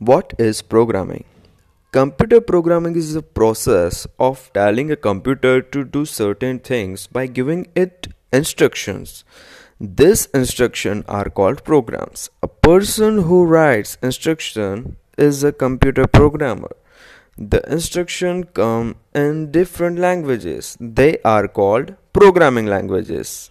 What is programming? Computer programming is the process of telling a computer to do certain things by giving it instructions. These instructions are called programs. A person who writes instruction is a computer programmer. The instructions come in different languages. They are called programming languages.